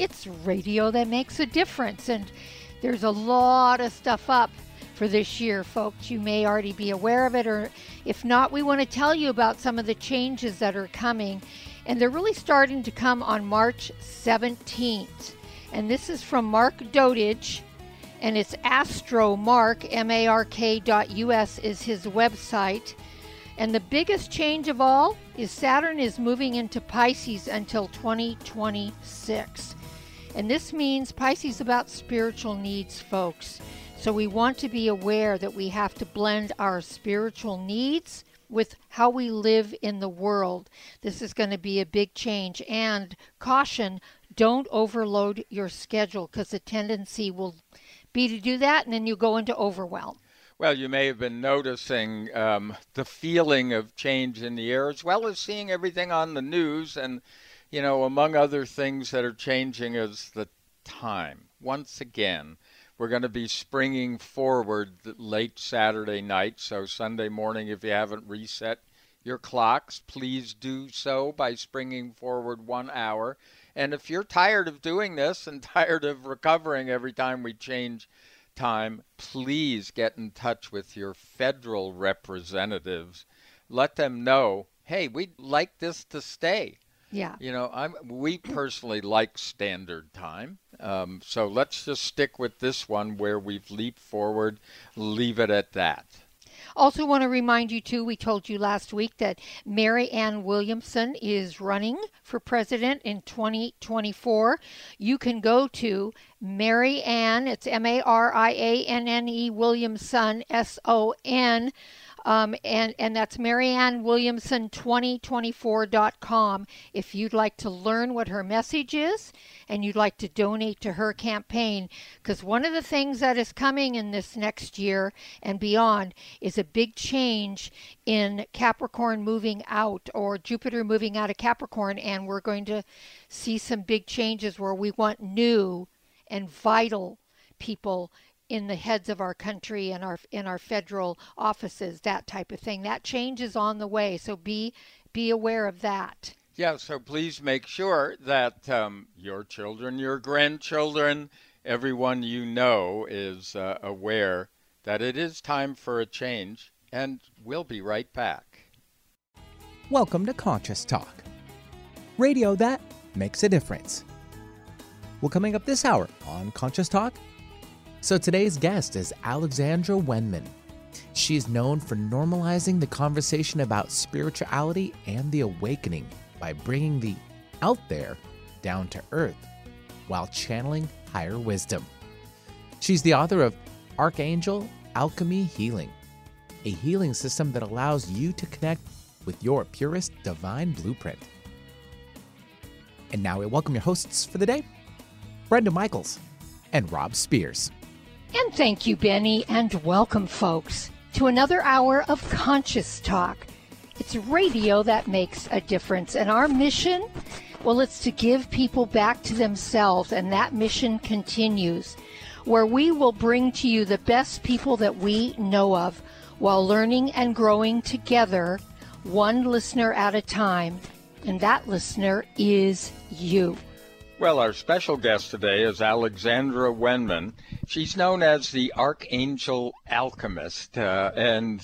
It's radio that makes a difference, and there's a lot of stuff up for this year, folks. You may already be aware of it, or if not, we want to tell you about some of the changes that are coming, and they're really starting to come on March 17th. And this is from Mark Dotage, and it's astromark, M-A-R-K dot U-S is his website. And the biggest change of all is Saturn is moving into Pisces until 2026. And this means Pisces about spiritual needs, folks. So we want to be aware that we have to blend our spiritual needs with how we live in the world. This is going to be a big change. And caution, don't overload your schedule because the tendency will be to do that and then you go into overwhelm. Well, you may have been noticing um, the feeling of change in the air as well as seeing everything on the news and you know, among other things that are changing is the time. Once again, we're going to be springing forward late Saturday night. So, Sunday morning, if you haven't reset your clocks, please do so by springing forward one hour. And if you're tired of doing this and tired of recovering every time we change time, please get in touch with your federal representatives. Let them know hey, we'd like this to stay. Yeah. You know, I'm we personally like standard time. Um, so let's just stick with this one where we've leaped forward, leave it at that. Also, want to remind you, too, we told you last week that Marianne Williamson is running for president in 2024. You can go to Marianne, it's M A R I A N N E Williamson, S O N um, and, and that's MarianneWilliamson2024.com if you'd like to learn what her message is and you'd like to donate to her campaign. Because one of the things that is coming in this next year and beyond is a big change in Capricorn moving out or Jupiter moving out of Capricorn. And we're going to see some big changes where we want new and vital people in the heads of our country and our in our federal offices, that type of thing. That change is on the way, so be be aware of that. Yeah, so please make sure that um, your children, your grandchildren, everyone you know is uh, aware that it is time for a change, and we'll be right back. Welcome to Conscious Talk, radio that makes a difference. Well, coming up this hour on Conscious Talk, so today's guest is Alexandra Wenman. She is known for normalizing the conversation about spirituality and the awakening by bringing the out there down to earth while channeling higher wisdom. She's the author of Archangel Alchemy Healing, a healing system that allows you to connect with your purest divine blueprint. And now we welcome your hosts for the day, Brenda Michaels and Rob Spears. And thank you, Benny, and welcome, folks, to another hour of Conscious Talk. It's radio that makes a difference, and our mission, well, it's to give people back to themselves, and that mission continues, where we will bring to you the best people that we know of while learning and growing together, one listener at a time, and that listener is you. Well, our special guest today is Alexandra Wenman. She's known as the Archangel Alchemist, uh, and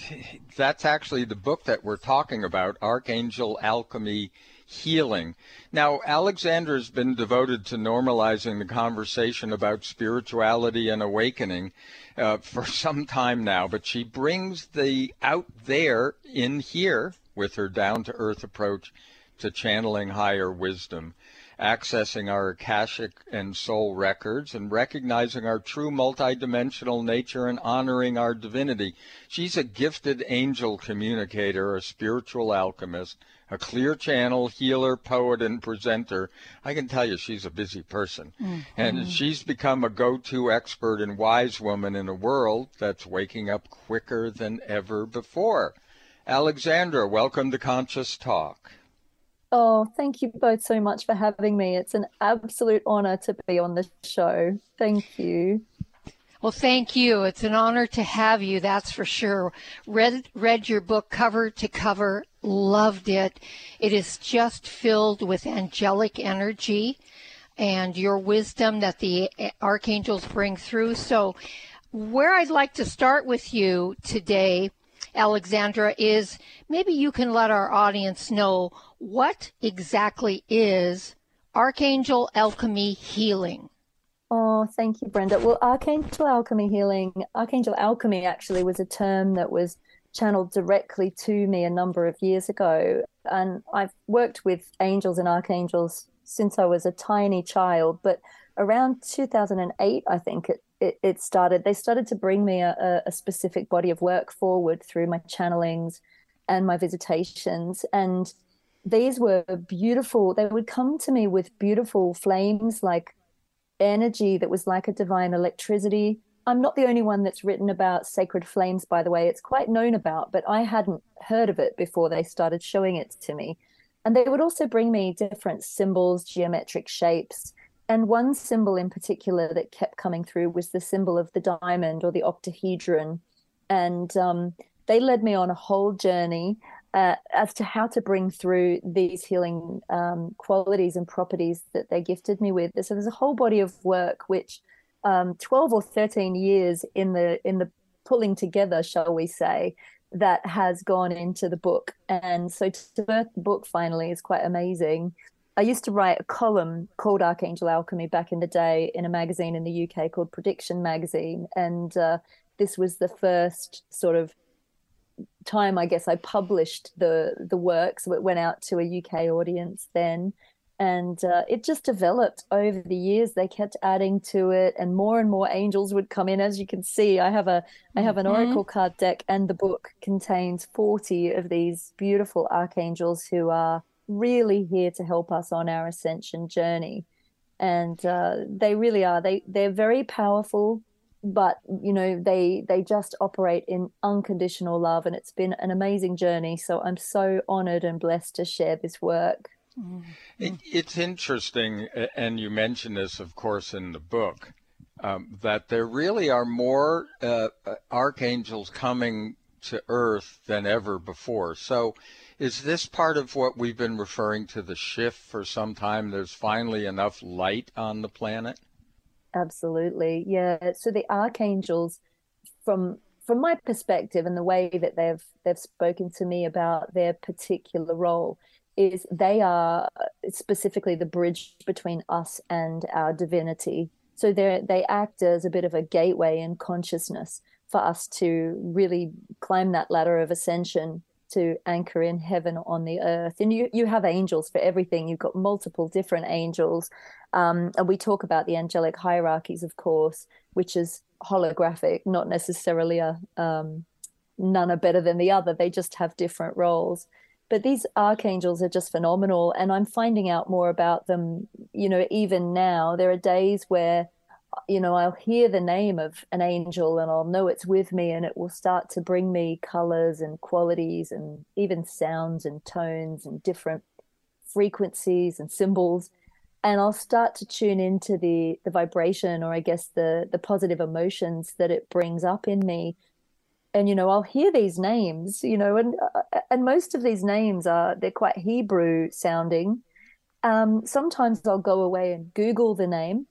that's actually the book that we're talking about, Archangel Alchemy Healing. Now, Alexandra's been devoted to normalizing the conversation about spirituality and awakening uh, for some time now, but she brings the out there in here with her down to earth approach to channeling higher wisdom accessing our Akashic and soul records and recognizing our true multidimensional nature and honoring our divinity. She's a gifted angel communicator, a spiritual alchemist, a clear channel, healer, poet, and presenter. I can tell you she's a busy person. Mm-hmm. And she's become a go to expert and wise woman in a world that's waking up quicker than ever before. Alexandra, welcome to Conscious Talk. Oh, thank you both so much for having me. It's an absolute honor to be on the show. Thank you. Well, thank you. It's an honor to have you, that's for sure. Read read your book cover to cover, loved it. It is just filled with angelic energy and your wisdom that the archangels bring through. So, where I'd like to start with you today, Alexandra, is maybe you can let our audience know what exactly is Archangel Alchemy Healing. Oh, thank you, Brenda. Well, Archangel Alchemy Healing, Archangel Alchemy actually was a term that was channeled directly to me a number of years ago. And I've worked with angels and archangels since I was a tiny child, but around 2008, I think it, it, it started, they started to bring me a, a specific body of work forward through my channelings and my visitations. And these were beautiful. They would come to me with beautiful flames like energy that was like a divine electricity. I'm not the only one that's written about sacred flames, by the way. It's quite known about, but I hadn't heard of it before they started showing it to me. And they would also bring me different symbols, geometric shapes. And one symbol in particular that kept coming through was the symbol of the diamond or the octahedron. And um, they led me on a whole journey uh, as to how to bring through these healing um, qualities and properties that they gifted me with. So there's a whole body of work which um, 12 or 13 years in the in the pulling together, shall we say, that has gone into the book. And so to birth the book finally is quite amazing. I used to write a column called Archangel Alchemy back in the day in a magazine in the UK called Prediction Magazine. And uh, this was the first sort of time I guess I published the the work, so it went out to a UK audience then, and uh, it just developed over the years. They kept adding to it, and more and more angels would come in. As you can see, I have a I have an mm-hmm. oracle card deck, and the book contains forty of these beautiful archangels who are really here to help us on our ascension journey. And uh, they really are. They they're very powerful but you know they they just operate in unconditional love and it's been an amazing journey. So i'm so honored and blessed to share this work. It, it's interesting and you mention this of course in the book um, that there really are more uh, archangels coming to earth than ever before. So is this part of what we've been referring to the shift for some time? There's finally enough light on the planet Absolutely. Yeah. So the archangels from from my perspective and the way that they've they've spoken to me about their particular role is they are specifically the bridge between us and our divinity. So they they act as a bit of a gateway in consciousness for us to really climb that ladder of ascension to anchor in heaven on the earth. And you you have angels for everything. You've got multiple different angels um, and we talk about the angelic hierarchies, of course, which is holographic, not necessarily a um, none are better than the other. They just have different roles. But these archangels are just phenomenal. And I'm finding out more about them, you know, even now. There are days where, you know, I'll hear the name of an angel and I'll know it's with me and it will start to bring me colors and qualities and even sounds and tones and different frequencies and symbols and I'll start to tune into the the vibration or I guess the the positive emotions that it brings up in me. And you know, I'll hear these names, you know, and uh, and most of these names are they're quite Hebrew sounding. Um, sometimes I'll go away and Google the name,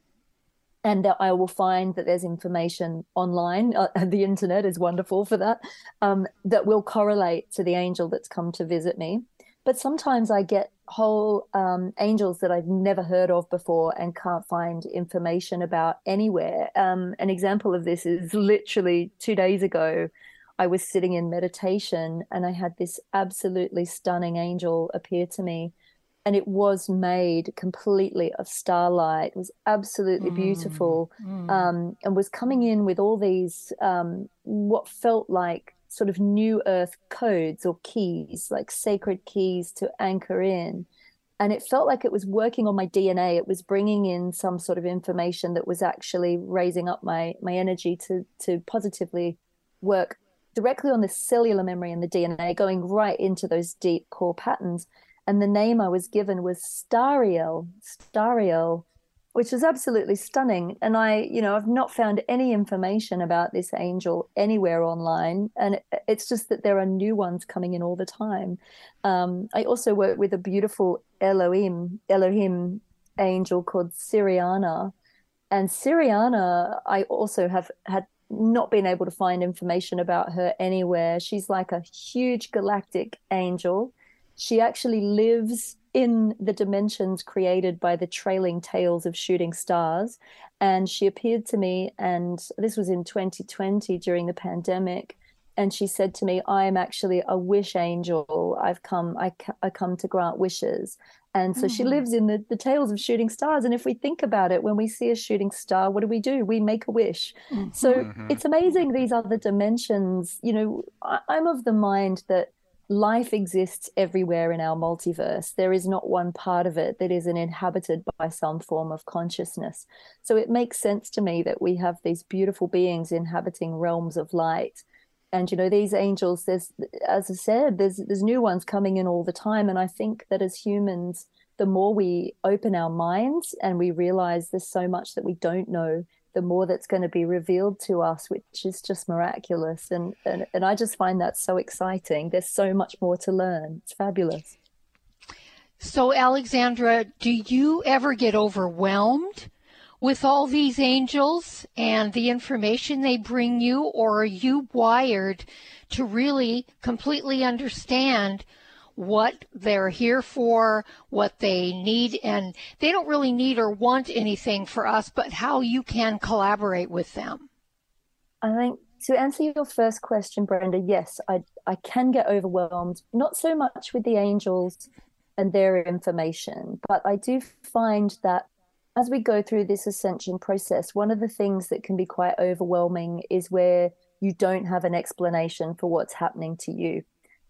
and that I will find that there's information online. Uh, the internet is wonderful for that. Um, that will correlate to the angel that's come to visit me. But sometimes I get whole um, angels that I've never heard of before and can't find information about anywhere. Um, an example of this is literally two days ago. I was sitting in meditation and I had this absolutely stunning angel appear to me. And it was made completely of starlight. It was absolutely mm, beautiful mm. Um, and was coming in with all these, um, what felt like sort of new earth codes or keys, like sacred keys to anchor in. And it felt like it was working on my DNA. It was bringing in some sort of information that was actually raising up my my energy to to positively work directly on the cellular memory and the DNA, going right into those deep core patterns. And the name I was given was Stariel, Stariel, which was absolutely stunning. And I, you know, I've not found any information about this angel anywhere online. And it's just that there are new ones coming in all the time. Um, I also work with a beautiful Elohim, Elohim angel called Siriana. And Siriana, I also have had not been able to find information about her anywhere. She's like a huge galactic angel. She actually lives in the dimensions created by the trailing tails of shooting stars. And she appeared to me, and this was in 2020 during the pandemic. And she said to me, I am actually a wish angel. I've come, I, I come to grant wishes. And so mm. she hmm. lives in the, the tails of shooting stars. And if we think about it, when we see a shooting star, what do we do? We make a wish. Mm-hmm. So mm-hmm. it's amazing these other dimensions. You know, I, I'm of the mind that life exists everywhere in our multiverse. There is not one part of it that isn't inhabited by some form of consciousness. So it makes sense to me that we have these beautiful beings inhabiting realms of light. And you know, these angels, there's as I said, there's there's new ones coming in all the time. And I think that as humans, the more we open our minds and we realize there's so much that we don't know, the more that's going to be revealed to us, which is just miraculous. And, and, and I just find that so exciting. There's so much more to learn. It's fabulous. So, Alexandra, do you ever get overwhelmed with all these angels and the information they bring you, or are you wired to really completely understand what they're here for, what they need, and they don't really need or want anything for us, but how you can collaborate with them. I think to answer your first question, Brenda, yes, I I can get overwhelmed, not so much with the angels and their information, but I do find that as we go through this ascension process, one of the things that can be quite overwhelming is where you don't have an explanation for what's happening to you.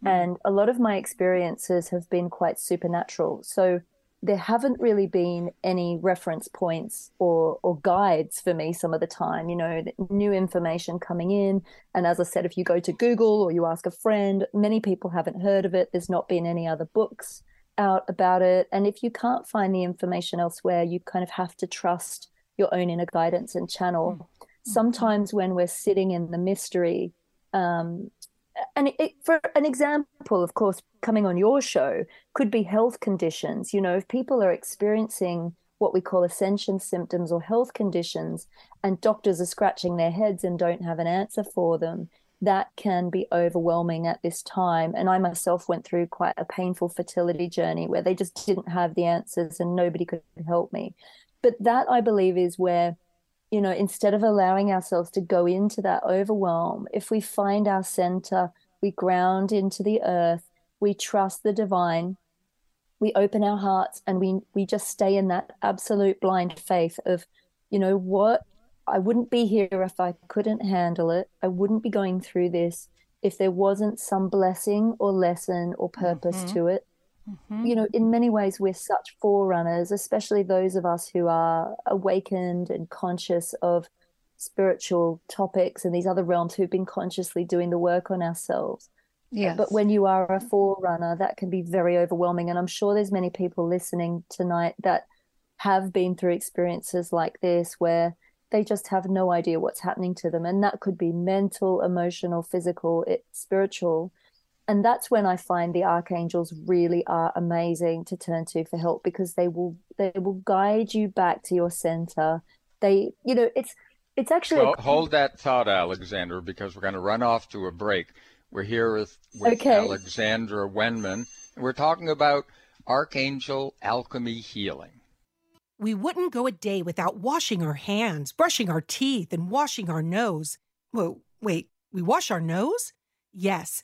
Mm. And a lot of my experiences have been quite supernatural. So there haven't really been any reference points or or guides for me some of the time you know new information coming in and as i said if you go to google or you ask a friend many people haven't heard of it there's not been any other books out about it and if you can't find the information elsewhere you kind of have to trust your own inner guidance and channel mm-hmm. sometimes when we're sitting in the mystery um, and it, for an example, of course, coming on your show could be health conditions. You know, if people are experiencing what we call ascension symptoms or health conditions, and doctors are scratching their heads and don't have an answer for them, that can be overwhelming at this time. And I myself went through quite a painful fertility journey where they just didn't have the answers and nobody could help me. But that, I believe, is where you know, instead of allowing ourselves to go into that overwhelm, if we find our center, we ground into the earth, we trust the divine, we open our hearts and we we just stay in that absolute blind faith of, you know, what I wouldn't be here if I couldn't handle it. I wouldn't be going through this if there wasn't some blessing or lesson or purpose mm-hmm. to it. Mm-hmm. You know, in many ways, we're such forerunners, especially those of us who are awakened and conscious of spiritual topics and these other realms who've been consciously doing the work on ourselves. Yes. But when you are a forerunner, that can be very overwhelming. And I'm sure there's many people listening tonight that have been through experiences like this where they just have no idea what's happening to them. And that could be mental, emotional, physical, it, spiritual and that's when I find the archangels really are amazing to turn to for help because they will they will guide you back to your center. They, you know, it's it's actually well, a... hold that thought, alexandra because we're going to run off to a break. We're here with, with okay. Alexandra Wenman, and we're talking about archangel alchemy healing. We wouldn't go a day without washing our hands, brushing our teeth, and washing our nose. Whoa, wait, we wash our nose? Yes,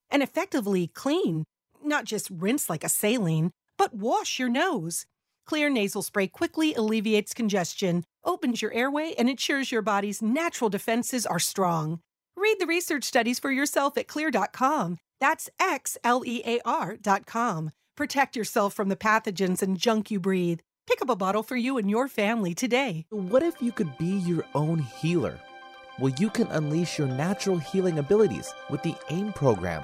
and effectively clean, not just rinse like a saline, but wash your nose. Xlear nasal spray quickly alleviates congestion, opens your airway, and ensures your body's natural defenses are strong. Read the research studies for yourself at xlear.com. That's X L E A R.com. Protect yourself from the pathogens and junk you breathe. Pick up a bottle for you and your family today. What if you could be your own healer? Well, you can unleash your natural healing abilities with the AIM program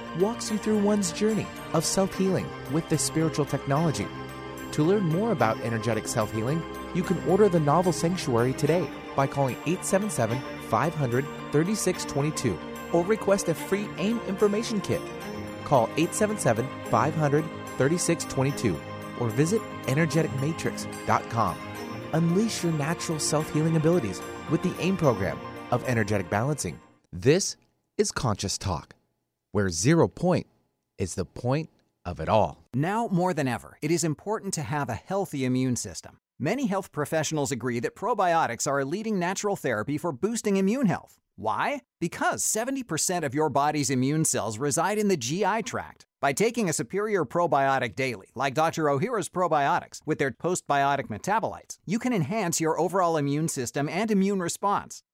walks you through one's journey of self healing with this spiritual technology. To learn more about energetic self healing, you can order the novel Sanctuary today by calling 877 500 3622 or request a free AIM information kit. Call 877 500 3622 or visit energeticmatrix.com. Unleash your natural self healing abilities with the AIM program of energetic balancing. This is Conscious Talk, where zero point is the point of it all. Now more than ever, it is important to have a healthy immune system. Many health professionals agree that probiotics are a leading natural therapy for boosting immune health. Why? Because 70% of your body's immune cells reside in the GI tract. By taking a superior probiotic daily, like Dr. Ohhira's probiotics, with their postbiotic metabolites, you can enhance your overall immune system and immune response.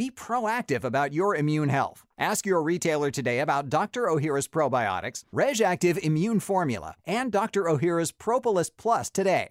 Be proactive about your immune health. Ask your retailer today about Dr. Ohhira's probiotics, RegActive Immune Formula, and Dr. Ohhira's Propolis Plus today.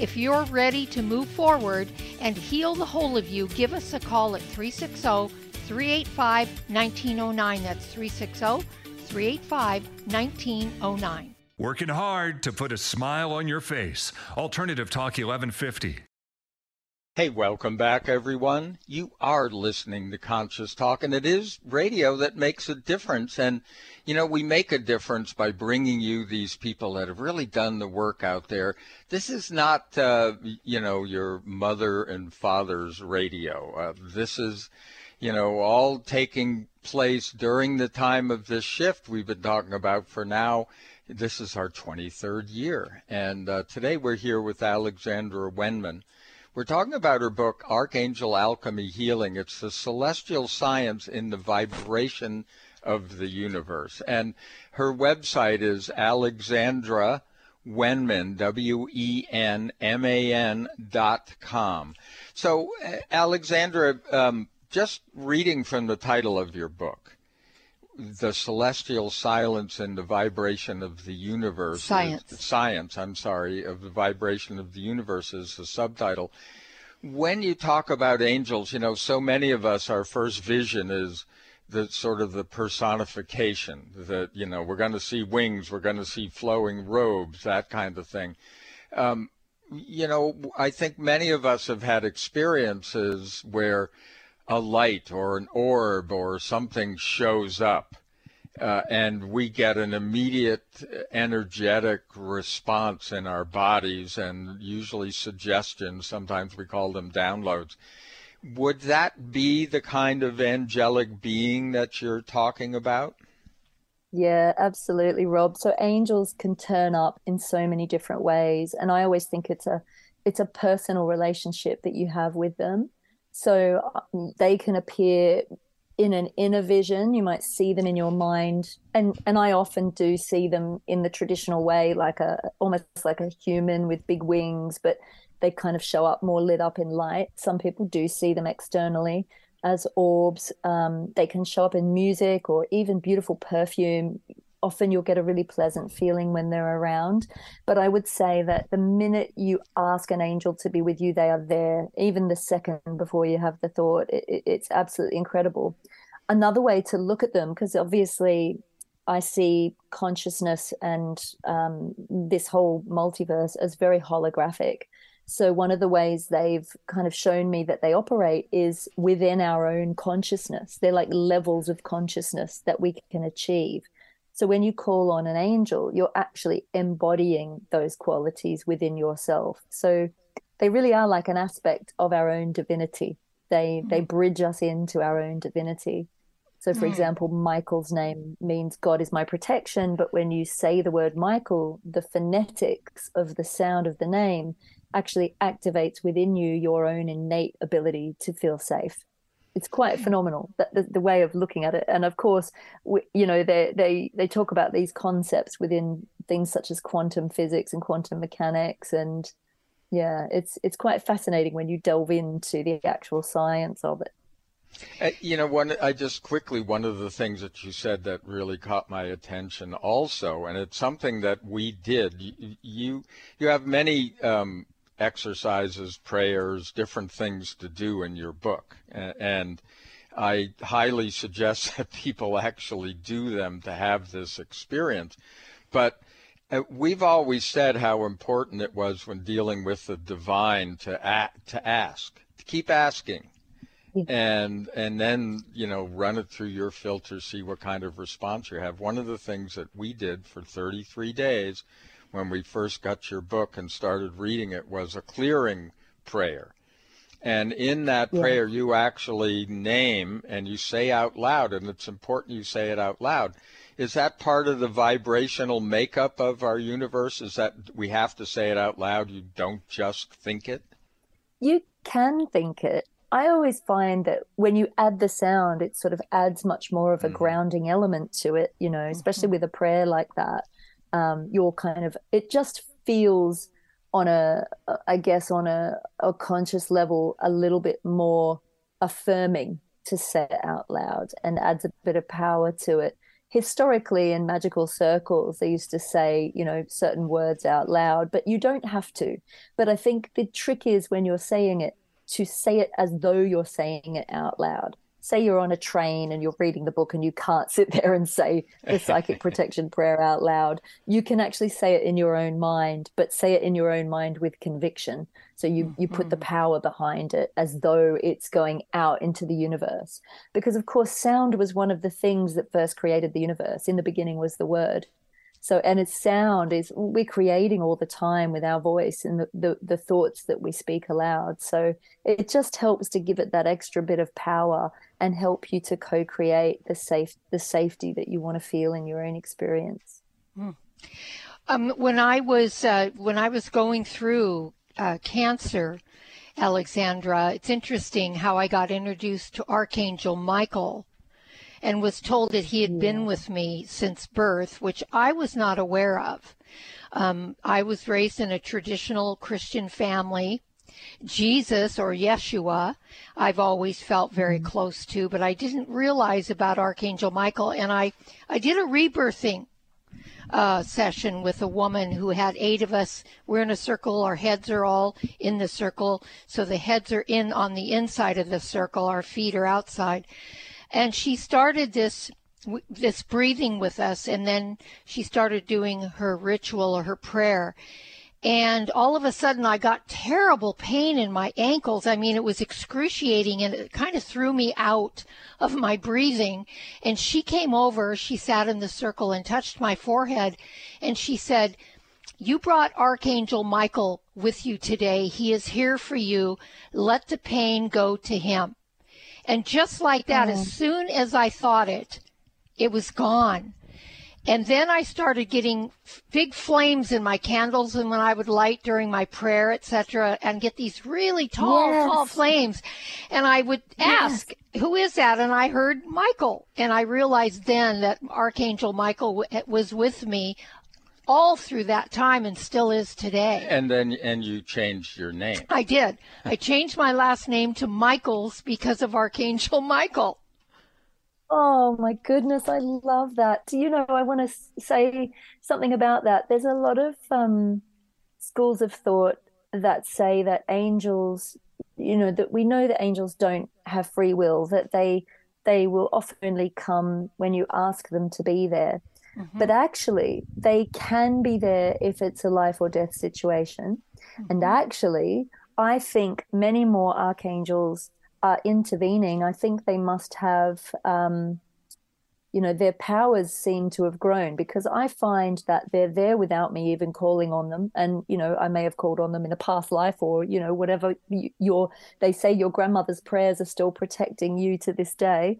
If you're ready to move forward and heal the whole of you, give us a call at 360 385 1909. That's 360 385 1909. Working hard to put a smile on your face. Alternative Talk 1150. Hey, welcome back, everyone. You are listening to Conscious Talk, and it is radio that makes a difference. And, you know, we make a difference by bringing you these people that have really done the work out there. This is not, uh, you know, your mother and father's radio. Uh, this is, you know, all taking place during the time of this shift we've been talking about for now. This is our 23rd year. And uh, today we're here with Alexandra Wenman. We're talking about her book, Archangel Alchemy Healing. It's the celestial science in the vibration of the universe. And her website is Alexandra Wenman, W E N M A N dot com. So, uh, Alexandra, um, just reading from the title of your book, the celestial silence and the vibration of the universe. Science. Is, science, I'm sorry, of the vibration of the universe is the subtitle. When you talk about angels, you know, so many of us, our first vision is the sort of the personification that you know we're going to see wings, we're going to see flowing robes, that kind of thing. Um, you know, I think many of us have had experiences where a light or an orb or something shows up. Uh, and we get an immediate energetic response in our bodies and usually suggestions. Sometimes we call them downloads would that be the kind of angelic being that you're talking about? Yeah, absolutely, Rob. So angels can turn up in so many different ways, and I always think it's a it's a personal relationship that you have with them. So um, they can appear in an inner vision. You might see them in your mind, and and I often do see them in the traditional way, like a almost like a human with big wings, but they kind of show up more lit up in light. Some people do see them externally as orbs. Um, they can show up in music or even beautiful perfume. Often you'll get a really pleasant feeling when they're around. But I would say that the minute you ask an angel to be with you, they are there, even the second before you have the thought. It, it's absolutely incredible. Another way to look at them, because obviously I see consciousness and um, this whole multiverse as very holographic. So, one of the ways they've kind of shown me that they operate is within our own consciousness. They're like levels of consciousness that we can achieve. So, when you call on an angel, you're actually embodying those qualities within yourself. So, they really are like an aspect of our own divinity. They, mm. they bridge us into our own divinity. So, for mm. example, Michael's name means God is my protection. But when you say the word Michael, the phonetics of the sound of the name actually activates within you your own innate ability to feel safe it's quite hmm. phenomenal that the, the, way of looking at it and of course we, you know they they they talk about these concepts within things such as quantum physics and quantum mechanics and yeah it's it's quite fascinating when you delve into the actual science of it uh, you know, one. I just quickly one of the things that you said that really caught my attention, also, and it's something that we did. You you, you have many um, exercises, prayers, different things to do in your book. And I highly suggest that people actually do them to have this experience. But uh, we've always said how important it was when dealing with the divine to act, to ask, to keep asking. And and then you know run it through your filter, see what kind of response you have. One of the things that we did for 33 days when we first got your book and started reading it was a clearing prayer. And in that yeah. prayer, you actually name and you say out loud, and it's important you say it out loud. Is that part of the vibrational makeup of our universe? Is that we have to say it out loud? You don't just think it? You can think it. I always find that when you add the sound, it sort of adds much more of a mm-hmm. grounding element to it, you know, especially mm-hmm. with a prayer like that um, you're kind of it just feels on a i guess on a, a conscious level a little bit more affirming to say it out loud and adds a bit of power to it. Historically in magical circles they used to say you know certain words out loud but you don't have to. But i think the trick is when you're saying it to say it as though you're saying it out loud say you're on a train and you're reading the book and you can't sit there and say the psychic protection prayer out loud you can actually say it in your own mind but say it in your own mind with conviction. So you you put the mm-hmm. power behind it as though it's going out into the universe. Because of course sound was one of the things that first created the universe. In the beginning was the word so and its sound is we're creating all the time with our voice and the, the, the thoughts that we speak aloud. So it just helps to give it that extra bit of power and help you to co-create the safe the safety that you want to feel in your own experience. Mm. um, when i was uh, when i was going through uh, cancer alexandra it's interesting how i got introduced to archangel michael and was told that he had been with me since birth, which I was not aware of. Um, I was raised in a traditional Christian family. Jesus or Yeshua, I've always felt very mm-hmm. close to, but I didn't realize about Archangel Michael. And I, I did a rebirthing uh, session with a woman who had eight of us. We're in a circle. Our heads are all in the circle. So the heads are in on the inside of the circle. Our feet are outside and she started this this breathing with us and then she started doing her ritual or her prayer and all of a sudden I got terrible pain in my ankles. I mean, it was excruciating and it kind of threw me out of my breathing. And she came over, she sat in the circle and touched my forehead and she said, you brought Archangel Michael with you today. He is here for you. Let the pain go to him. And just like that, oh. as soon as I thought it, it was gone. And then I started getting big flames in my candles and when I would light during my prayer, etc., and get these really tall, yes. tall flames. And I would ask, yes. who is that? And I heard Michael. And I realized then that Archangel Michael was with me all through that time and still is today. And then and you changed your name. I did. I changed my last name to Michaels because of Archangel Michael. Oh my goodness, I love that. Do you know, I want to say something about that. There's a lot of um, schools of thought that say that angels, you know, that we know that angels don't have free will, that they they will often come when you ask them to be there. Mm-hmm. But actually, they can be there if it's a life or death situation. Mm-hmm. And actually, I think many more archangels are intervening, I think they must have, um, you know, their powers seem to have grown because I find that they're there without me even calling on them. And, you know, I may have called on them in a past life or, you know, whatever your, they say your grandmother's prayers are still protecting you to this day.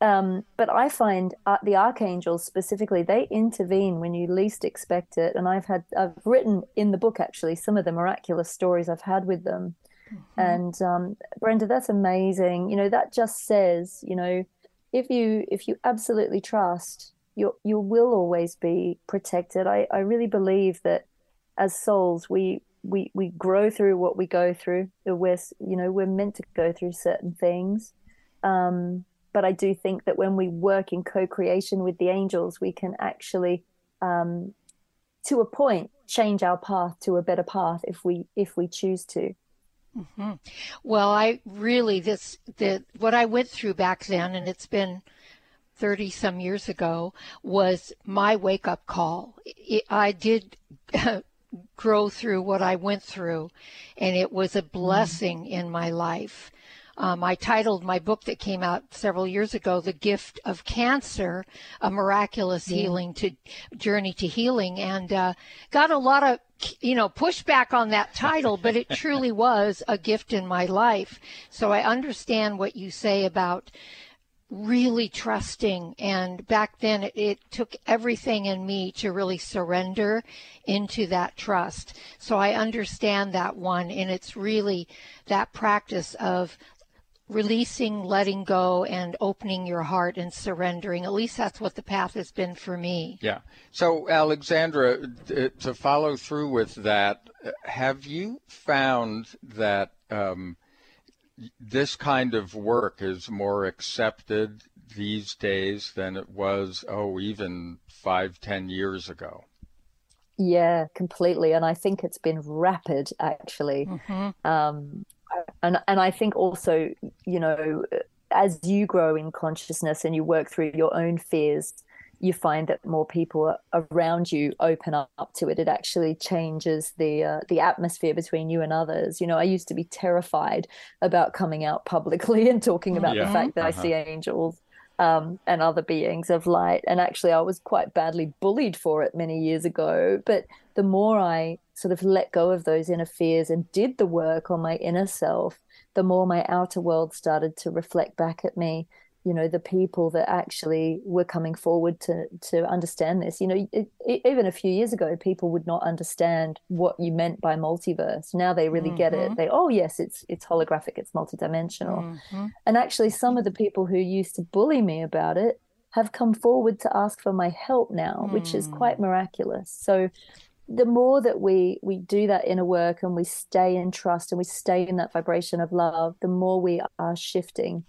Um, but I find uh, the archangels specifically, they intervene when you least expect it. And I've had, I've written in the book actually some of the miraculous stories I've had with them. Mm-hmm. And um, Brenda, that's amazing. You know, that just says, you know, if you if you absolutely trust, you you will always be protected. I, I really believe that as souls, we we we grow through what we go through. We're you know we're meant to go through certain things. Um, but I do think that when we work in co-creation with the angels, we can actually, um, to a point, change our path to a better path if we if we choose to. Mm-hmm. Well, I really this the what I went through back then, and it's been thirty some years ago, was my wake up call. It, I did. grow through what I went through, and it was a mm-hmm. blessing mm. in my life. Um, I titled my book that came out several years ago, "The Gift of Cancer: A Miraculous yeah. Healing to Journey to Healing," and uh, got a lot of you know, pushback on that title, but it truly was a gift in my life. So I understand what you say about really trusting. And back then, it, it, took everything in me to really surrender into that trust. So I understand that one. And it's really that practice of releasing, letting go, and opening your heart and surrendering. At least that's what the path has been for me. Yeah. So, Alexandra, to follow through with that, have you found that um, this kind of work is more accepted these days than it was, oh, even five, ten years ago? Yeah, completely. And I think it's been rapid, actually. Mm-hmm. Um, and and I think also, you know, as you grow in consciousness and you work through your own fears, you find that more people around you open up to it. It actually changes the uh, the atmosphere between you and others. You know, I used to be terrified about coming out publicly and talking about yeah. the fact that uh-huh. I see angels um, and other beings of light. And actually, I was quite badly bullied for it many years ago. But the more I sort of let go of those inner fears and did the work on my inner self, the more my outer world started to reflect back at me you know the people that actually were coming forward to to understand this you know it, it, even a few years ago people would not understand what you meant by multiverse now they really mm-hmm. get it mm-hmm. they oh yes it's it's holographic it's multidimensional mm-hmm. and actually some of the people who used to bully me about it have come forward to ask for my help now mm. which is quite mm. miraculous so the more that we we do that inner work and we stay in trust and we stay in that vibration of love the more we are shifting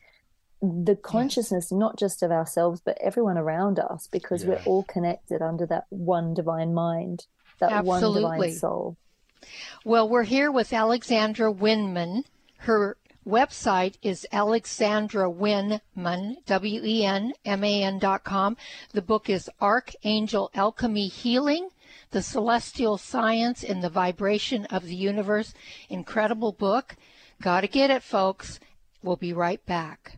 the consciousness yes. not just of ourselves but everyone around us because yes. we're all connected under that one divine mind that Absolutely. one divine soul well we're here with alexandra Wenman her website is Alexandra Wenman, W E N M A N dot com. The book is Archangel Alchemy Healing The Celestial Science and the Vibration of the Universe. Incredible book. Gotta get it, folks. We'll be right back.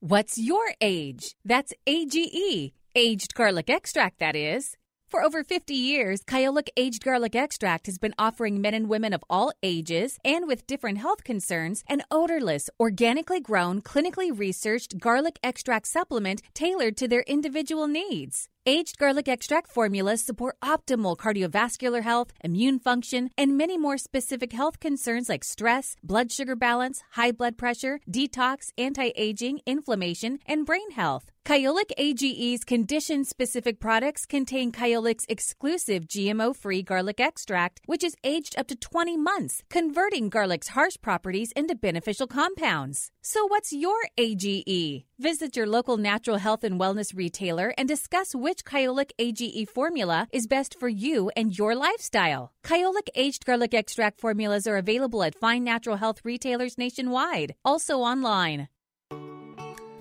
What's your age? That's AGE, aged garlic extract, that is. For over 50 years, Kyolic Aged Garlic Extract has been offering men and women of all ages and with different health concerns an odorless, organically grown, clinically researched garlic extract supplement tailored to their individual needs. Aged garlic extract formulas support optimal cardiovascular health, immune function, and many more specific health concerns like stress, blood sugar balance, high blood pressure, detox, anti aging, inflammation, and brain health. Kyolic AGE's condition specific products contain Kyolic's exclusive GMO free garlic extract, which is aged up to 20 months, converting garlic's harsh properties into beneficial compounds. So, what's your AGE? Visit your local natural health and wellness retailer and discuss which Kyolic AGE formula is best for you and your lifestyle. Kyolic aged garlic extract formulas are available at fine natural health retailers nationwide, also online.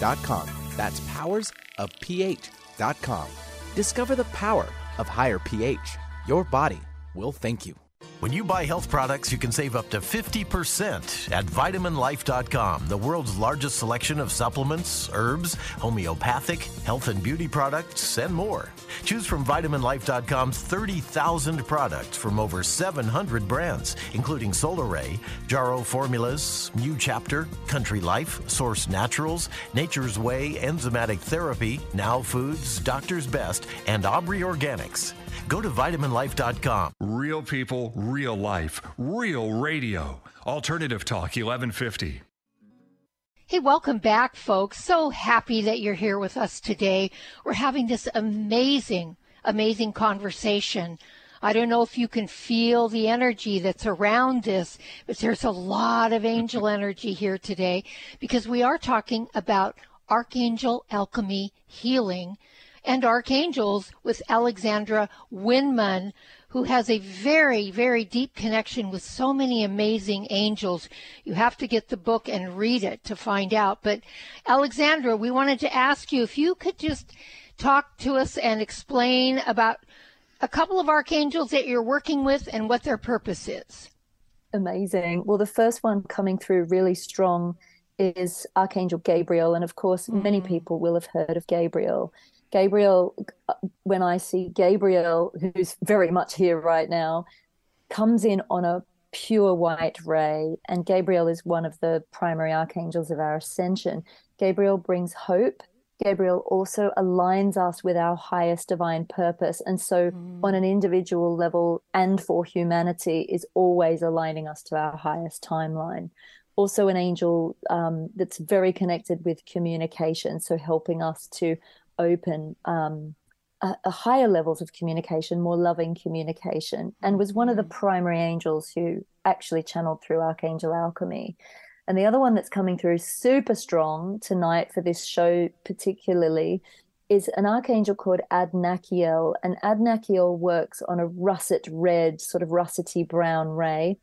powersofph.com. That's powersofph.com. Discover the power of higher pH. Your body will thank you. When you buy health products, you can save up to 50% at vitaminlife.com, the world's largest selection of supplements, herbs, homeopathic, health and beauty products, and more. Choose from vitaminlife.com's 30,000 products from over 700 brands, including Solaray, Jarrow Formulas, New Chapter, Country Life, Source Naturals, Nature's Way, Enzymatic Therapy, Now Foods, Doctor's Best, and Aubrey Organics. Go to vitaminlife.com. Real people, real life, real radio. Alternative Talk 1150. Hey, welcome back, folks. So happy that you're here with us today. We're having this amazing, amazing conversation. I don't know if you can feel the energy that's around this, but there's a lot of angel energy here today because we are talking about archangel alchemy healing and archangels with Alexandra Wenman, who has a very, very deep connection with so many amazing angels. You have to get the book and read it to find out. But Alexandra, we wanted to ask you if you could just talk to us and explain about a couple of archangels that you're working with and what their purpose is. Amazing. Well, the first one coming through really strong is Archangel Gabriel. And of course, mm-hmm. many people will have heard of Gabriel. Gabriel, when I see Gabriel, who's very much here right now, comes in on a pure white ray. And Gabriel is one of the primary archangels of our ascension. Gabriel brings hope. Gabriel also aligns us with our highest divine purpose. And so, mm. on an individual level and for humanity, is always aligning us to our highest timeline also an angel um, that's very connected with communication, so helping us to open um, a, a, higher levels of communication, more loving communication, and was one of the mm. primary angels who actually channeled through Archangel Alchemy. And the other one that's coming through super strong tonight for this show, particularly, is an archangel called Adnakiel. And Adnakiel works on a russet red, sort of russety brown ray.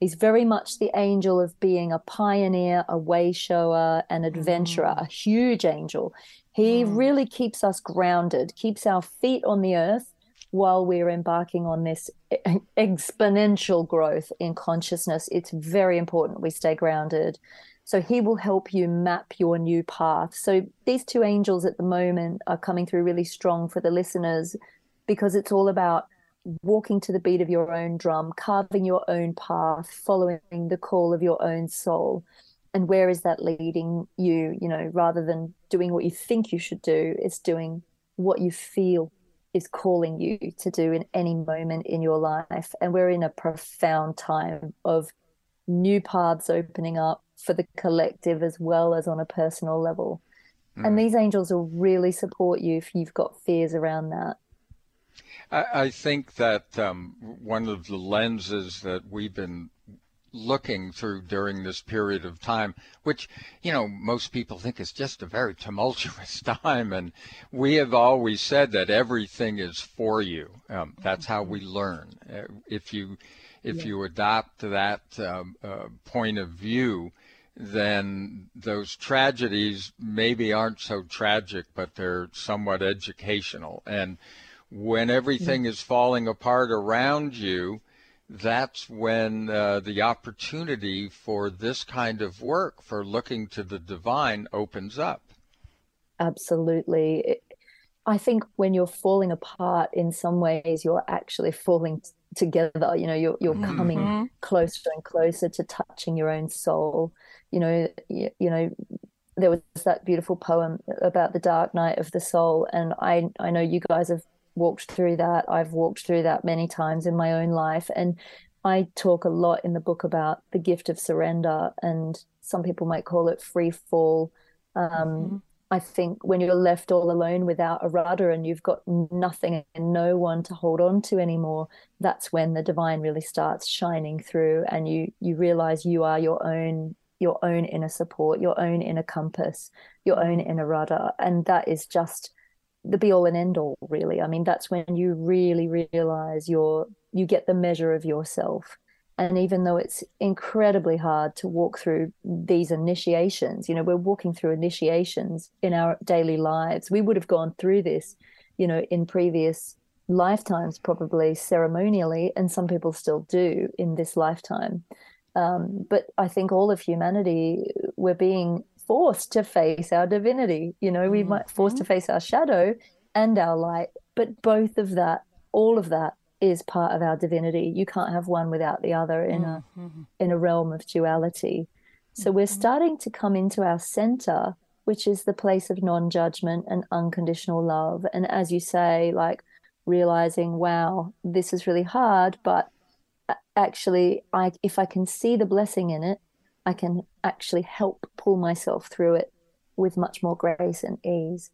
He's very much the angel of being a pioneer, a way shower, an adventurer, mm. a huge angel. He mm. really keeps us grounded, keeps our feet on the earth while we're embarking on this exponential growth in consciousness. It's very important we stay grounded. So he will help you map your new path. So these two angels at the moment are coming through really strong for the listeners because it's all about walking to the beat of your own drum, carving your own path, following the call of your own soul. And where is that leading you? You know, rather than doing what you think you should do, it's doing what you feel is calling you to do in any moment in your life. And we're in a profound time of new paths opening up for the collective as well as on a personal level. Mm. And these angels will really support you if you've got fears around that. I, I think that um, one of the lenses that we've been looking through during this period of time, which, you know, most people think is just a very tumultuous time. And we have always said that everything is for you. Um, that's how we learn. Uh, if you, if yeah. you adopt that um, uh, point of view, then those tragedies maybe aren't so tragic, but they're somewhat educational. And when everything is falling apart around you, that's when uh, the opportunity for this kind of work, for looking to the divine, opens up. Absolutely. I think when you're falling apart, in some ways, you're actually falling together. You know, you're you're mm-hmm. coming closer and closer to touching your own soul. You know, you, you know, there was that beautiful poem about the dark night of the soul, and I I know you guys have walked through that. I've walked through that many times in my own life. And I talk a lot in the book about the gift of surrender, and some people might call it free fall. Um, mm-hmm. I think when you're left all alone without a rudder and you've got nothing and no one to hold on to anymore, that's when the divine really starts shining through, and you you realize you are your own your own inner support, your own inner compass, your own inner rudder, and that is just the be all and end all really. I mean that's when you really realize you're you get the measure of yourself. And even though it's incredibly hard to walk through these initiations you know we're walking through initiations in our daily lives. We would have gone through this you know in previous lifetimes probably ceremonially and some people still do in this lifetime. Um, but i think all of humanity we're being forced to face our divinity. You know, we mm-hmm. might forced to face our shadow and our light, but both of that, all of that is part of our divinity. You can't have one without the other in mm-hmm. a in a realm of duality. So we're mm-hmm. starting to come into our center, which is the place of non-judgment and unconditional love. And as you say, like realizing, wow, this is really hard, but actually I if I can see the blessing in it, I can actually help pull myself through it with much more grace and ease.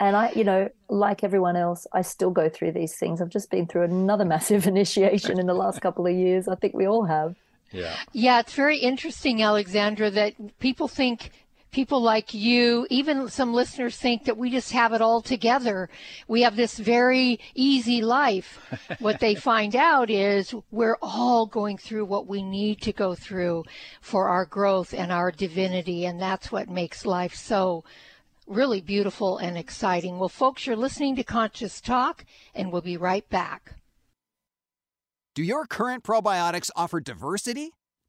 And I, you know, like everyone else, I still go through these things. I've just been through another massive initiation in the last couple of years. I think we all have. Yeah. Yeah, it's very interesting, Alexandra, that people think people like you, even some listeners think that we just have it all together. We have this very easy life. what they find out is we're all going through what we need to go through for our growth and our divinity. And that's what makes life so really beautiful and exciting. Well, folks, you're listening to Conscious Talk, and we'll be right back. Do your current probiotics offer diversity?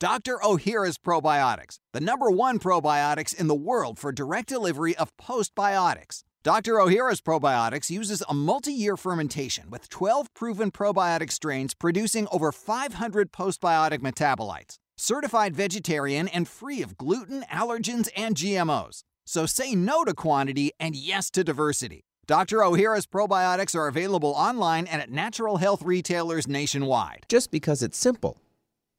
Dr. Ohhira's Probiotics, the number one probiotics in the world for direct delivery of postbiotics. Dr. Ohhira's Probiotics uses a multi year fermentation with 12 proven probiotic strains producing over 500 postbiotic metabolites. Certified vegetarian and free of gluten, allergens, and GMOs. So say no to quantity and yes to diversity. Dr. Ohhira's probiotics are available online and at natural health retailers nationwide. Just because it's simple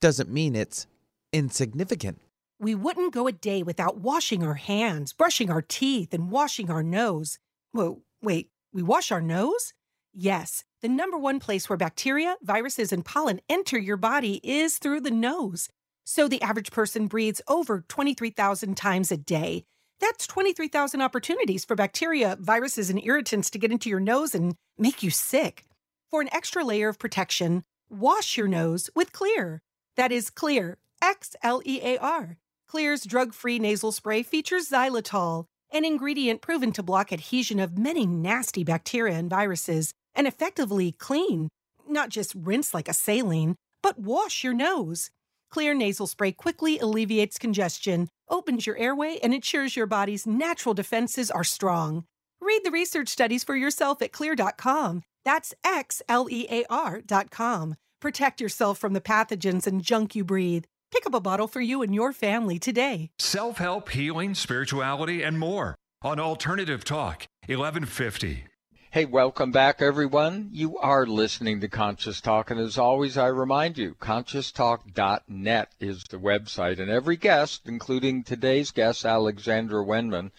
doesn't mean it's insignificant. We wouldn't go a day without washing our hands, brushing our teeth, and washing our nose. Whoa, wait, we wash our nose? Yes, the number one place where bacteria, viruses, and pollen enter your body is through the nose. So the average person breathes over 23,000 times a day. That's 23,000 opportunities for bacteria, viruses, and irritants to get into your nose and make you sick. For an extra layer of protection, wash your nose with Xlear. That is Xlear, X L E A R. Xlear's drug free nasal spray features xylitol, an ingredient proven to block adhesion of many nasty bacteria and viruses and effectively clean. Not just rinse like a saline, but wash your nose. Xlear nasal spray quickly alleviates congestion, opens your airway, and ensures your body's natural defenses are strong. Read the research studies for yourself at xlear.com. That's X L E A R.com. Protect yourself from the pathogens and junk you breathe. Pick up a bottle for you and your family today. Self help, healing, spirituality, and more on Alternative Talk, 1150. Hey, welcome back, everyone. You are listening to Conscious Talk, and as always, I remind you, conscioustalk.net is the website, and every guest, including today's guest, Alexandra Wenman,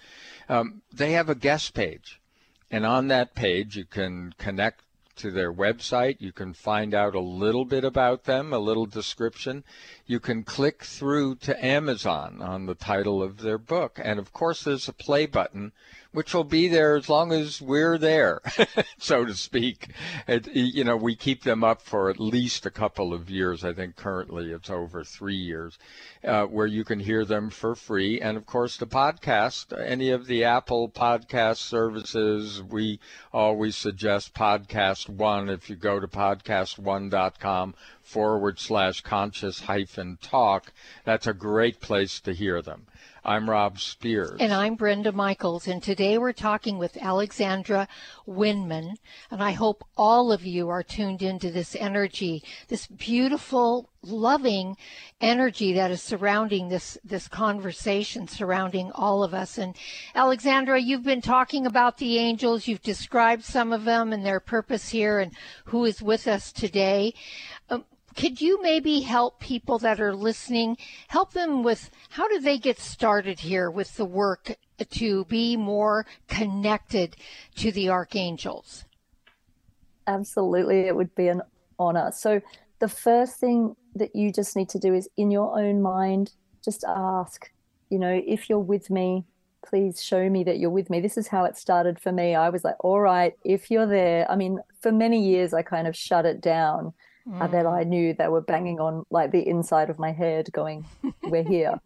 um, they have a guest page, and on that page, you can connect to their website. You can find out a little bit about them, a little description. You can click through to Amazon on the title of their book. And of course, there's a play button which will be there as long as we're there, so to speak. You know, we keep them up for at least a couple of years. I think currently it's over three years, uh, where you can hear them for free. And of course, the podcast, any of the Apple podcast services, we always suggest Podcast One. If you go to podcastone.com forward slash conscious hyphen talk, that's a great place to hear them. I'm Rob Spears. And I'm Brenda Michaels. And today we're talking with Alexandra Wenman. And I hope all of you are tuned into this energy, this beautiful, loving energy that is surrounding this, this conversation surrounding all of us. And Alexandra, you've been talking about the angels. You've described some of them and their purpose here and who is with us today. Could you maybe help people that are listening, help them with how do they get started here with the work to be more connected to the archangels? Absolutely, it would be an honor. So, the first thing that you just need to do is in your own mind, just ask, you know, if you're with me, please show me that you're with me. This is how it started for me. I was like, all right, if you're there. I mean, for many years, I kind of shut it down mm. and then I knew they were banging on like the inside of my head, going, "We're here."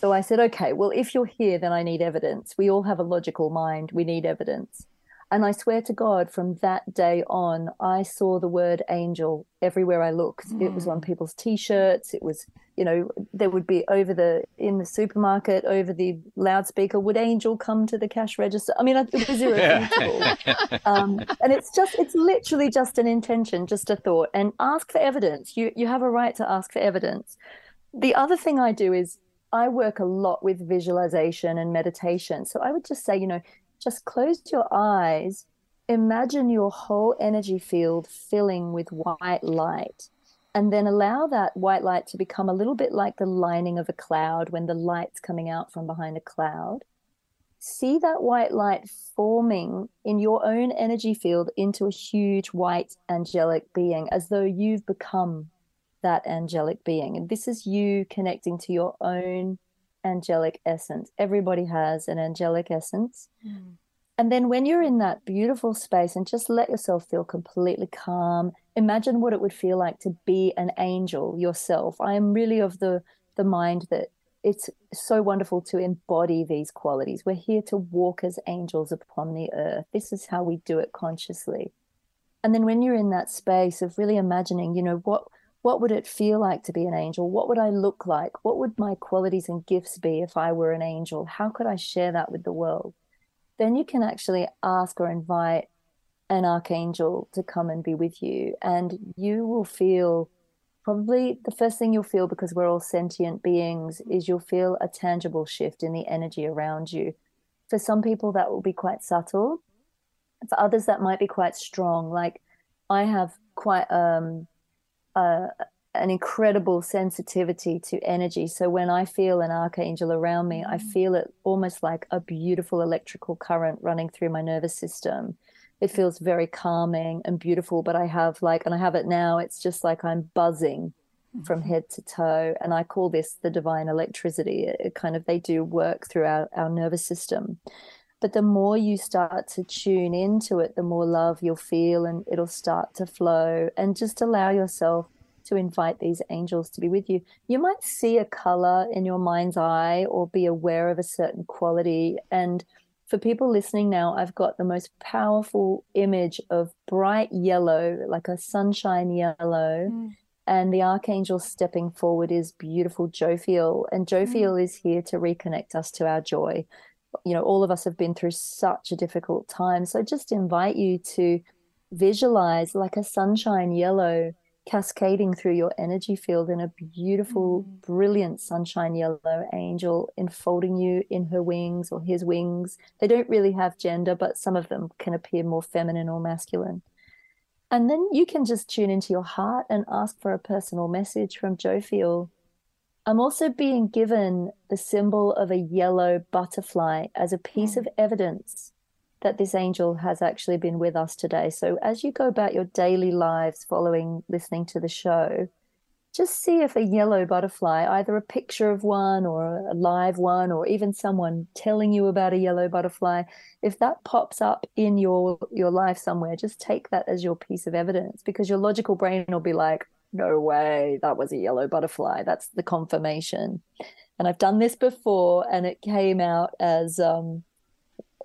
so I said, "Okay, well, if you're here, then I need evidence. We all have a logical mind. We need evidence." And I swear to God, from that day on, I saw the word angel everywhere I looked. Mm. It was on mm. people's t-shirts. It was, you know, there would be over the in the supermarket, over the loudspeaker, would angel come to the cash register? I mean, it was irrefutable. um, and it's just, it's literally just an intention, just a thought. And ask for evidence. You you have a right to ask for evidence. The other thing I do is I work a lot with visualization and meditation. So I would just say, you know, just close your eyes, imagine your whole energy field filling with white light, and then allow that white light to become a little bit like the lining of a cloud when the light's coming out from behind a cloud. See that white light forming in your own energy field into a huge white angelic being as though you've become that angelic being. And this is you connecting to your own angelic essence. Everybody has an angelic essence. Mm. And then when you're in that beautiful space and just let yourself feel completely calm, imagine what it would feel like to be an angel yourself. I am really of the the mind that it's so wonderful to embody these qualities. We're here to walk as angels upon the earth. This is how we do it consciously. And then when you're in that space of really imagining, you know, what what would it feel like to be an angel? What would I look like? What would my qualities and gifts be if I were an angel? How could I share that with the world? Then you can actually ask or invite an archangel to come and be with you. And you will feel probably the first thing you'll feel because we're all sentient beings is you'll feel a tangible shift in the energy around you. For some people, that will be quite subtle. For others, that might be quite strong. Like I have quite um, uh, an incredible sensitivity to energy. So when I feel an archangel around me, I mm. feel it almost like a beautiful electrical current running through my nervous system. It feels very calming and beautiful, but I have like, and I have it now, it's just like I'm buzzing mm-hmm. from head to toe. And I call this the divine electricity. It, it kind of, they do work through our, our nervous system. But the more you start to tune into it, the more love you'll feel and it'll start to flow. And just allow yourself to invite these angels to be with you. You might see a color in your mind's eye or be aware of a certain quality. And for people listening now, I've got the most powerful image of bright yellow, like a sunshine yellow. Mm. And the archangel stepping forward is beautiful Jophiel. And Jophiel mm. is here to reconnect us to our joy you know all of us have been through such a difficult time. So I just invite you to visualize like a sunshine yellow cascading through your energy field in a beautiful mm. brilliant sunshine yellow angel enfolding you in her wings or his wings. They don't really have gender but some of them can appear more feminine or masculine. And then you can just tune into your heart and ask for a personal message from Jophiel I'm also being given the symbol of a yellow butterfly as a piece of mm. evidence that this angel has actually been with us today. So as you go about your daily lives following listening to the show, just see if a yellow butterfly, either a picture of one or a live one, or even someone telling you about a yellow butterfly, if that pops up in your your life somewhere, just take that as your piece of evidence because your logical brain will be like, no way, that was a yellow butterfly. That's the confirmation. And I've done this before, and it came out as um,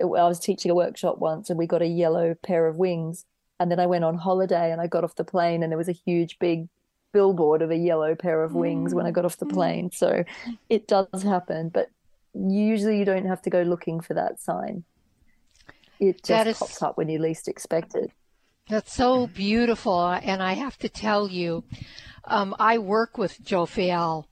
I was teaching a workshop once, and we got a yellow pair of wings. And then I went on holiday, and I got off the plane, and there was a huge, big billboard of a yellow pair of wings mm. when I got off the mm-hmm. plane. So it does happen, but usually you don't have to go looking for that sign. It just is... pops up when you least expect it. That's so beautiful. And I have to tell you, um, I work with Jophiel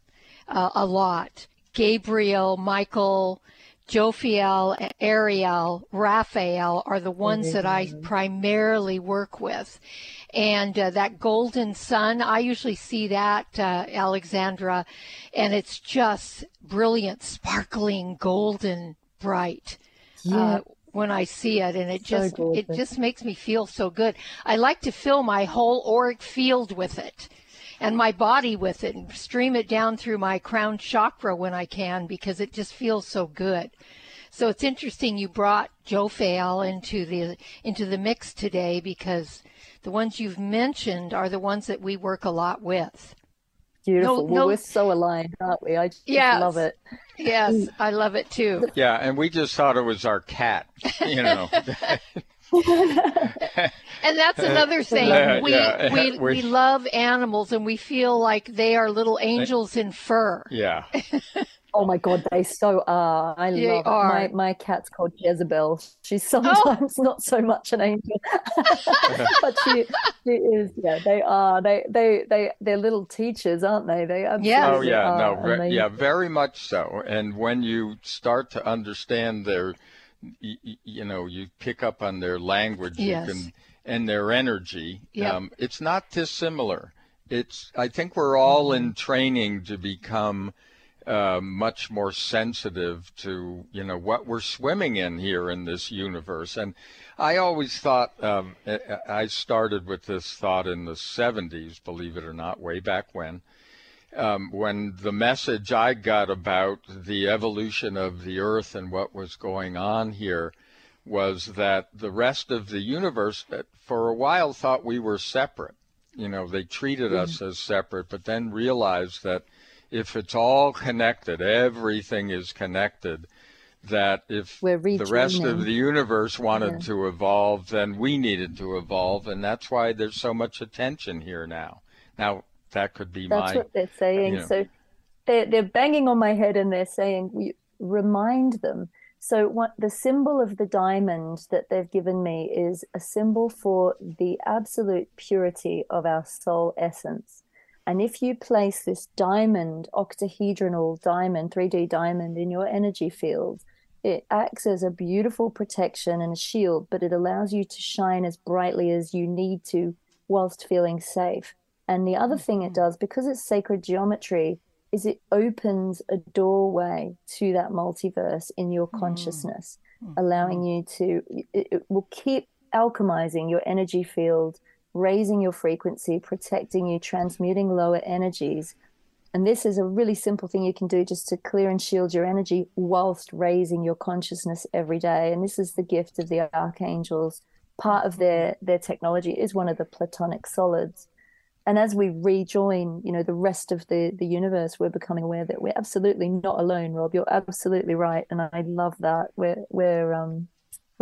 uh, a lot. Gabriel, Michael, Jophiel, Ariel, Raphael are the ones that I primarily work with. And uh, that golden sun, I usually see that, uh, Alexandra, and it's just brilliant, sparkling, golden, bright. Yeah. Uh, when I see it, and it just it just makes me feel so good. I like to fill my whole auric field with it, and my body with it, and stream it down through my crown chakra when I can because it just feels so good. So it's interesting you brought Jophiel into the into the mix today because the ones you've mentioned are the ones that we work a lot with. Beautiful. No, well, no, we're so aligned, aren't we? I just yes. love it. Yes, I love it too. Yeah, and we just thought it was our cat, you know. and that's another thing. Yeah, we, yeah. we we love animals and we feel like they are little angels in fur. Yeah. Oh my god, they so are. I They love are. it. My my cat's called Jezebel. She's sometimes not so much an angel, but she she is. Yeah, they are. They they they they're little teachers, aren't they? They absolutely Oh yeah, are. no, and ve- they- yeah, very much so. And when you start to understand their, y- y- you know, you pick up on their language, Yes. you can, and their energy. Yep. Um, it's not dissimilar. It's. I think we're all Mm-hmm. in training to become. Uh, much more sensitive to you know what we're swimming in here in this universe, and I always thought um, I started with this thought in the 70s, believe it or not, way back when, um, when the message I got about the evolution of the Earth and what was going on here was that the rest of the universe, uh, for a while, thought we were separate. You know, they treated us as separate, but then realized that if it's all connected, everything is connected. That if the rest of the universe wanted Yeah. to evolve, then we needed to evolve, and that's why there's so much attention here now. Now that could be That's my what they're saying. you know. So they're they're banging on my head and they're saying we remind them. So what the symbol of the diamond that they've given me is a symbol for the absolute purity of our soul essence. And if you place this diamond, octahedral diamond, 3D diamond in your energy field, it acts as a beautiful protection and a shield, but it allows you to shine as brightly as you need to whilst feeling safe. And the other thing it mm-hmm. does, because it's sacred geometry, is it opens a doorway to that multiverse in your mm. consciousness, mm-hmm. allowing you to, it, it will keep alchemizing your energy field, raising your frequency, protecting you, transmuting lower energies. And this is a really simple thing you can do just to clear and shield your energy whilst raising your consciousness every day. And this is the gift of the archangels. Part of their their technology is one of the platonic solids. And as we rejoin, you know, the rest of the the universe, we're becoming aware that we're absolutely not alone, Rob. You're absolutely right, and I love that. We're we're um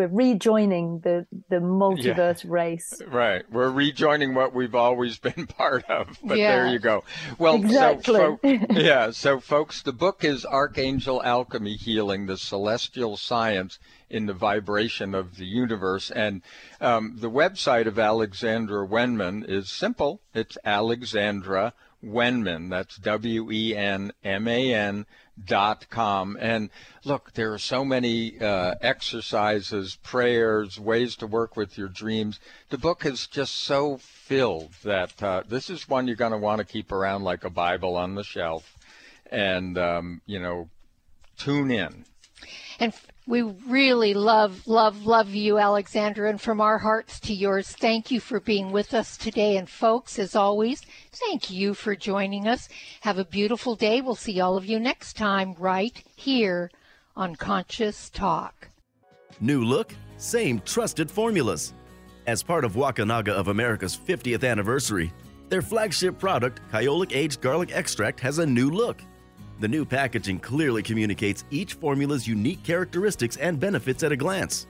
we're rejoining the the multiverse race. Right. We're rejoining what we've always been part of. But Yeah. there you go. Well, Exactly. so yeah, so folks, the book is Archangel Alchemy Healing, the Celestial Science in the Vibration of the Universe. And um, the website of Alexandra Wenman is simple. It's Alexandra Wenman. That's W E N M A N dot com. And look there are so many uh, exercises prayers ways to work with your dreams. The book is just so filled that uh, this is one you're going to want to keep around like a bible on the shelf and um, you know tune in. And we really love, love, love you, Alexandra. And from our hearts to yours, thank you for being with us today. And folks, as always, thank you for joining us. Have a beautiful day. We'll see all of you next time right here on Conscious Talk. New look, same trusted formulas. As part of Wakunaga of America's 50th anniversary, their flagship product, Kyolic Aged Garlic Extract, has a new look. The new packaging clearly communicates each formula's unique characteristics and benefits at a glance.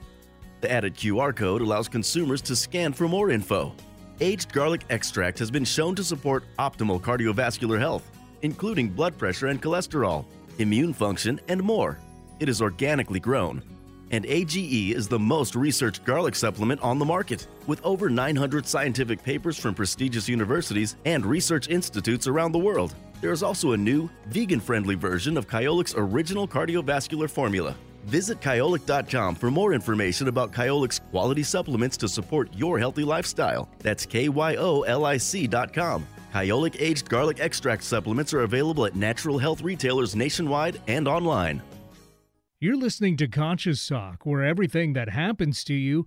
The added QR code allows consumers to scan for more info. Aged garlic extract has been shown to support optimal cardiovascular health, including blood pressure and cholesterol, immune function, and more. It is organically grown. And AGE is the most researched garlic supplement on the market, with over 900 scientific papers from prestigious universities and research institutes around the world. There is also a new, vegan friendly version of Kyolic's original cardiovascular formula. Visit kyolic.com for more information about Kyolic's quality supplements to support your healthy lifestyle. That's K Y O L I C.com. Kyolic aged garlic extract supplements are available at natural health retailers nationwide and online. You're listening to Conscious Talk, where everything that happens to you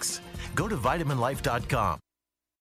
Go to vitaminlife.com.